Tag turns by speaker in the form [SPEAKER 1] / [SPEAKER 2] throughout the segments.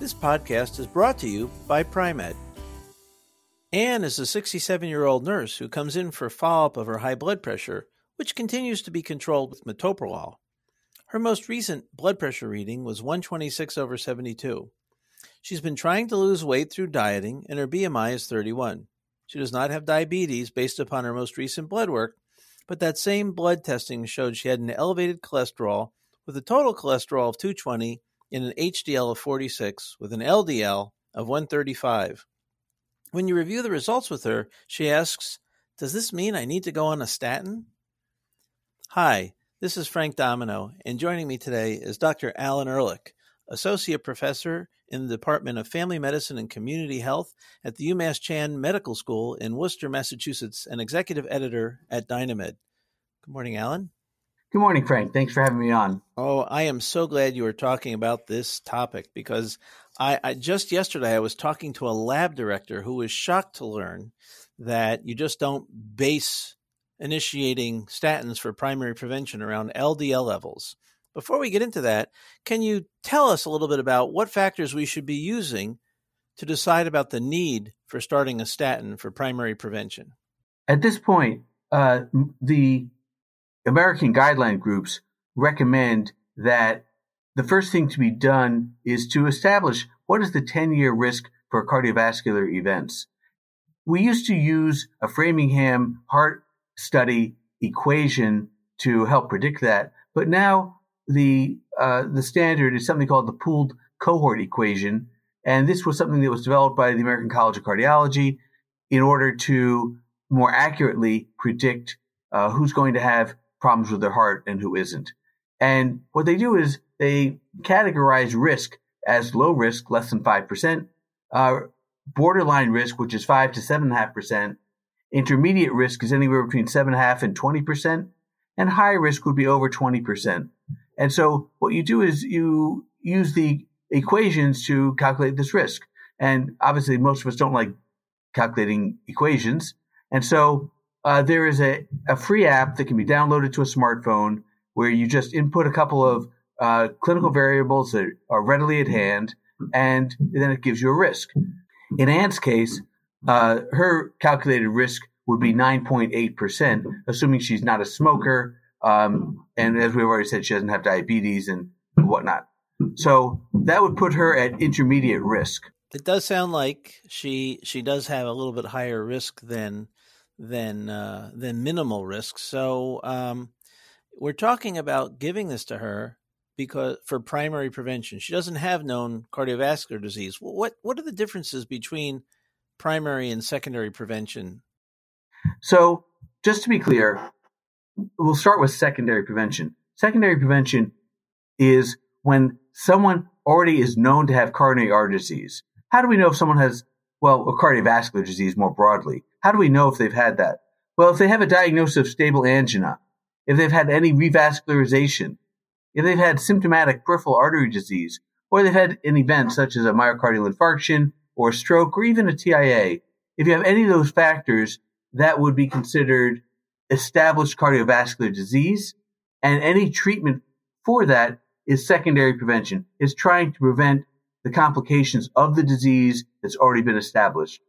[SPEAKER 1] This podcast is brought to you by Pri-Med. Anne is a 67 year old nurse who comes in for follow up of her high blood pressure, which continues to be controlled with metoprolol. Her most recent blood pressure reading was 126 over 72. She's been trying to lose weight through dieting, and her BMI is 31. She does not have diabetes based upon her most recent blood work, but that same blood testing showed she had an elevated cholesterol with a total cholesterol of 220 in an HDL of 46 with an LDL of 135. When you review the results with her, she asks, Does this mean I need to go on a statin? Hi, this is Frank Domino, and joining me today is Dr. Alan Ehrlich, Associate Professor in the Department of Family Medicine and Community Health at the UMass Chan Medical School in Worcester, Massachusetts, and Executive Editor at Dynamed. Good morning, Alan.
[SPEAKER 2] Good morning, Frank. Thanks for having me on.
[SPEAKER 1] Oh, I am so glad you were talking about this topic because I, I, just yesterday I was talking to a lab director who was shocked to learn that you just don't base initiating statins for primary prevention around LDL levels. Before we get into that, can you tell us a little bit about what factors we should be using to decide about the need for starting a statin for primary prevention?
[SPEAKER 2] At this point, uh, the American guideline groups recommend that the first thing to be done is to establish what is the 10 year risk for cardiovascular events. We used to use a Framingham heart study equation to help predict that, but now the uh, the standard is something called the pooled cohort equation, and this was something that was developed by the American College of Cardiology in order to more accurately predict uh, who's going to have problems with their heart and who isn't. And what they do is they categorize risk as low risk, less than 5%, uh, borderline risk, which is 5 to 7.5%, intermediate risk is anywhere between 7.5 and 20%, and high risk would be over 20%. And so what you do is you use the equations to calculate this risk. And obviously, most of us don't like calculating equations. And so uh, there is a, a free app that can be downloaded to a smartphone where you just input a couple of uh, clinical variables that are readily at hand, and then it gives you a risk. In Anne's case, uh, her calculated risk would be 9.8%, assuming she's not a smoker. Um, and as we've already said, she doesn't have diabetes and whatnot. So that would put her at intermediate risk.
[SPEAKER 1] It does sound like she she does have a little bit higher risk than than uh, than minimal risk. So um, we're talking about giving this to her because for primary prevention. She doesn't have known cardiovascular disease. What what are the differences between primary and secondary prevention?
[SPEAKER 2] So just to be clear, we'll start with secondary prevention. Secondary prevention is when someone already is known to have coronary artery disease. How do we know if someone has, well, a cardiovascular disease more broadly? How do we know if they've had that? Well, if they have a diagnosis of stable angina, if they've had any revascularization, if they've had symptomatic peripheral artery disease, or they've had an event such as a myocardial infarction or a stroke or even a TIA, if you have any of those factors, that would be considered established cardiovascular disease. And any treatment for that is secondary prevention. It's trying to prevent the complications of the disease that's already been established.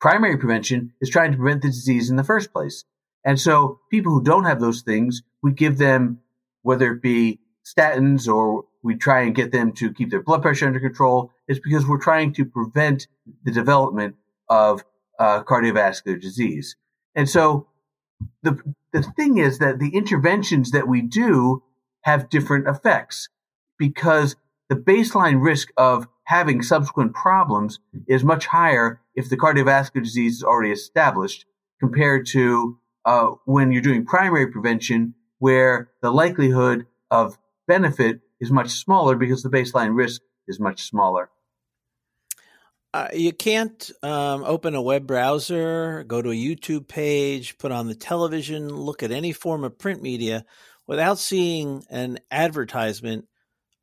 [SPEAKER 2] Primary prevention is trying to prevent the disease in the first place. And so people who don't have those things, we give them, whether it be statins or we try and get them to keep their blood pressure under control. It's because we're trying to prevent the development of uh, cardiovascular disease. And so the, the thing is that the interventions that we do have different effects because the baseline risk of having subsequent problems is much higher if the cardiovascular disease is already established compared to uh, when you're doing primary prevention, where the likelihood of benefit is much smaller because the baseline risk is much smaller.
[SPEAKER 1] uh, you can't um, open a web browser, go to a YouTube page, put on the television, look at any form of print media without seeing an advertisement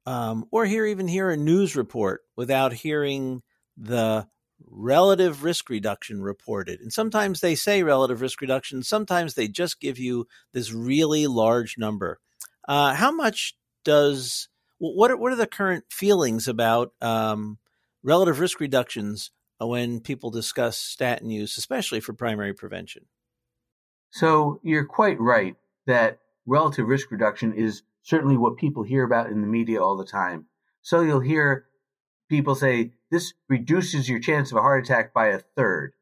[SPEAKER 1] um, or hear even hear a news report without hearing the relative risk reduction reported. And sometimes they say relative risk reduction, sometimes they just give you this really large number. Uh, how much does what are, what are the current feelings about um, relative risk reductions when people discuss statin use, especially for primary prevention?
[SPEAKER 2] So you're quite right that relative risk reduction is certainly what people hear about in the media all the time. So you'll hear people say this reduces your chance of a heart attack by a third,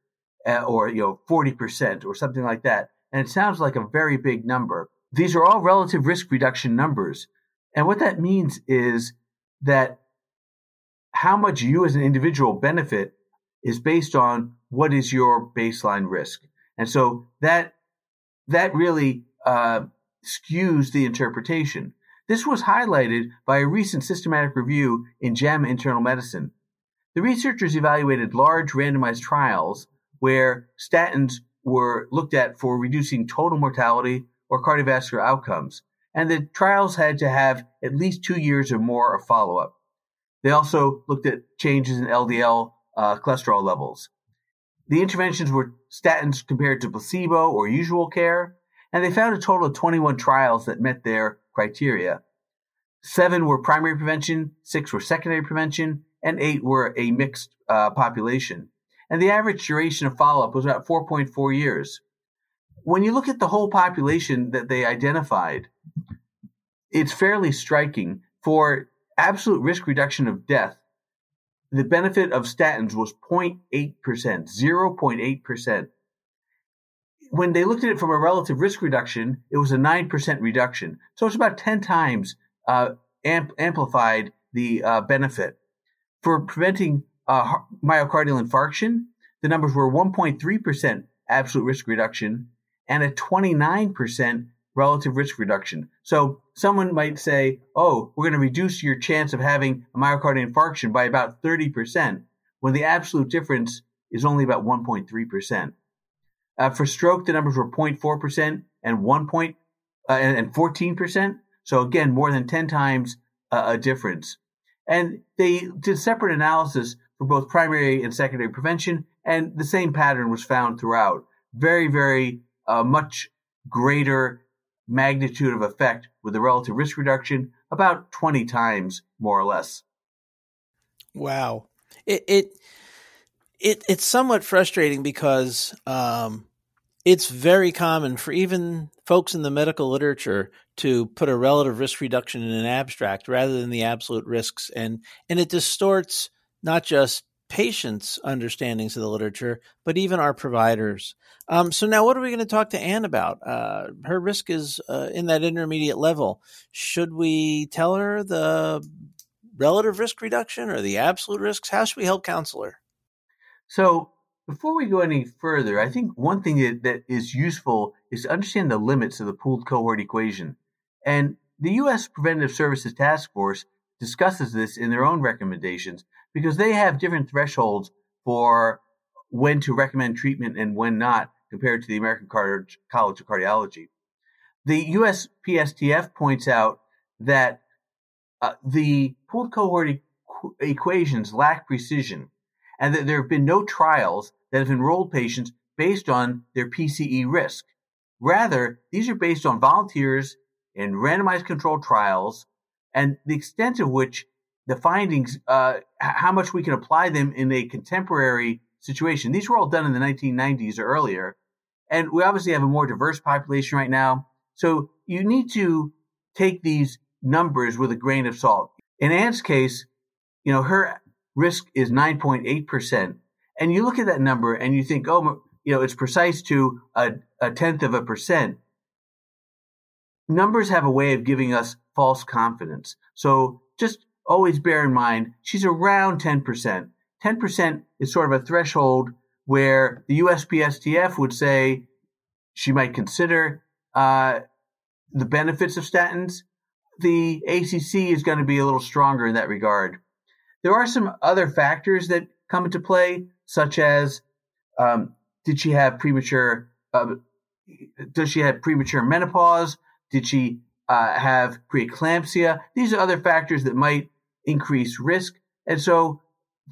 [SPEAKER 2] uh, or you know, forty percent, or something like that. And it sounds like a very big number. These are all relative risk reduction numbers, and what that means is that how much you as an individual benefit is based on what is your baseline risk, and so that that really uh, skews the interpretation. This was highlighted by a recent systematic review in JAMA Internal Medicine. The researchers evaluated large randomized trials where statins were looked at for reducing total mortality or cardiovascular outcomes, and the trials had to have at least two years or more of follow up. They also looked at changes in LDL uh, cholesterol levels. The interventions were statins compared to placebo or usual care, and they found a total of 21 trials that met their criteria. Seven were primary prevention, six were secondary prevention, and eight were a mixed uh, population. And the average duration of follow up was about 4.4 years. When you look at the whole population that they identified, it's fairly striking. For absolute risk reduction of death, the benefit of statins was 0.8%, 0.8% when they looked at it from a relative risk reduction, it was a 9% reduction. So it's about 10 times uh, amp- amplified the uh, benefit. For preventing uh, myocardial infarction, the numbers were 1.3% absolute risk reduction and a 29% relative risk reduction. So someone might say, oh, we're going to reduce your chance of having a myocardial infarction by about 30%, when the absolute difference is only about 1.3%. Uh, for stroke, the numbers were 0.4% and 1 point, uh, and 14%. So again, more than 10 times uh, a difference. And they did separate analysis for both primary and secondary prevention, and the same pattern was found throughout. Very, very uh, much greater magnitude of effect with the relative risk reduction, about 20 times more or less.
[SPEAKER 1] Wow. It, it, it it's somewhat frustrating because um, it's very common for even folks in the medical literature to put a relative risk reduction in an abstract rather than the absolute risks. And and it distorts not just patients understandings of the literature but even our providers. Um, so now what are we going to talk to anne about? Uh, her risk is uh, in that intermediate level. Should we tell her the relative risk reduction or the absolute risks? How should we help counsel her
[SPEAKER 2] so before we go any further, I think one thing that, that is useful is to understand the limits of the pooled cohort equation. And the U.S. Preventive Services Task Force discusses this in their own recommendations because they have different thresholds for when to recommend treatment and when not compared to the American College of Cardiology. The USPSTF points out that uh, the pooled cohort e- equations lack precision and that there have been no trials that have enrolled patients based on their PCE risk. Rather, these are based on volunteers in randomized controlled trials and the extent of which the findings, uh, how much we can apply them in a contemporary situation. These were all done in the 1990s or earlier. And we obviously have a more diverse population right now. So you need to take these numbers with a grain of salt. In Anne's case, you know, her risk is 9.8%. And you look at that number and you think, oh, you know, it's precise to a, a tenth of a percent. Numbers have a way of giving us false confidence. So just always bear in mind, she's around 10%. 10% is sort of a threshold where the USPSTF would say she might consider uh, the benefits of statins. The ACC is going to be a little stronger in that regard. There are some other factors that come into play, such as um, did she have premature? Uh, does she have premature menopause? Did she uh, have preeclampsia? These are other factors that might increase risk, and so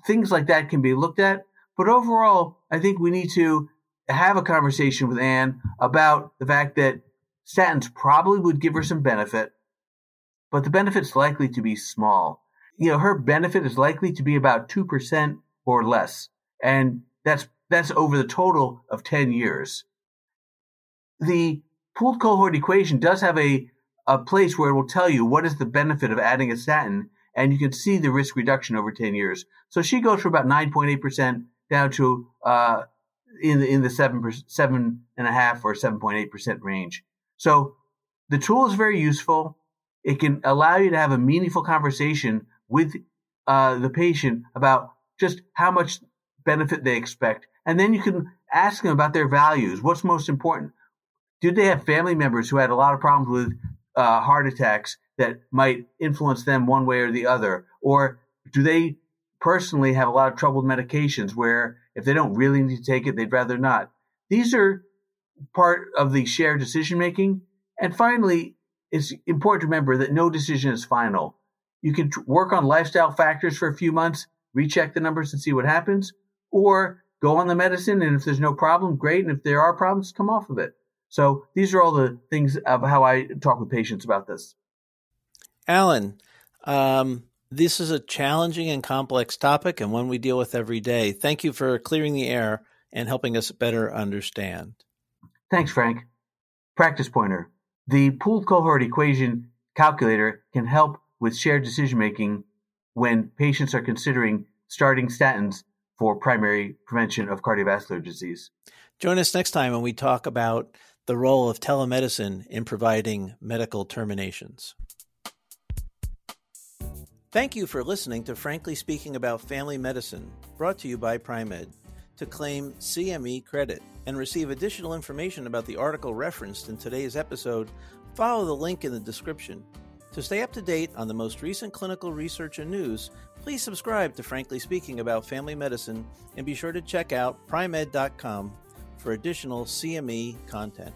[SPEAKER 2] things like that can be looked at. But overall, I think we need to have a conversation with Anne about the fact that statins probably would give her some benefit, but the benefit's likely to be small. You know, her benefit is likely to be about 2% or less. And that's, that's over the total of 10 years. The pooled cohort equation does have a, a place where it will tell you what is the benefit of adding a statin, and you can see the risk reduction over 10 years. So she goes from about 9.8% down to, uh, in the, in the seven, seven and a half or 7.8% range. So the tool is very useful. It can allow you to have a meaningful conversation with uh, the patient about just how much benefit they expect. And then you can ask them about their values. What's most important? Did they have family members who had a lot of problems with uh, heart attacks that might influence them one way or the other? Or do they personally have a lot of troubled medications where if they don't really need to take it, they'd rather not? These are part of the shared decision making. And finally, it's important to remember that no decision is final. You can work on lifestyle factors for a few months, recheck the numbers and see what happens, or go on the medicine. And if there's no problem, great. And if there are problems, come off of it. So these are all the things of how I talk with patients about this.
[SPEAKER 1] Alan, um, this is a challenging and complex topic and one we deal with every day. Thank you for clearing the air and helping us better understand.
[SPEAKER 2] Thanks, Frank. Practice pointer. The pooled cohort equation calculator can help with shared decision making when patients are considering starting statins for primary prevention of cardiovascular disease.
[SPEAKER 1] Join us next time when we talk about the role of telemedicine in providing medical terminations. Thank you for listening to Frankly Speaking About Family Medicine, brought to you by Pri-Med to claim CME credit and receive additional information about the article referenced in today's episode, follow the link in the description. To stay up to date on the most recent clinical research and news, please subscribe to Frankly Speaking About Family Medicine and be sure to check out pri-med.com for additional CME content.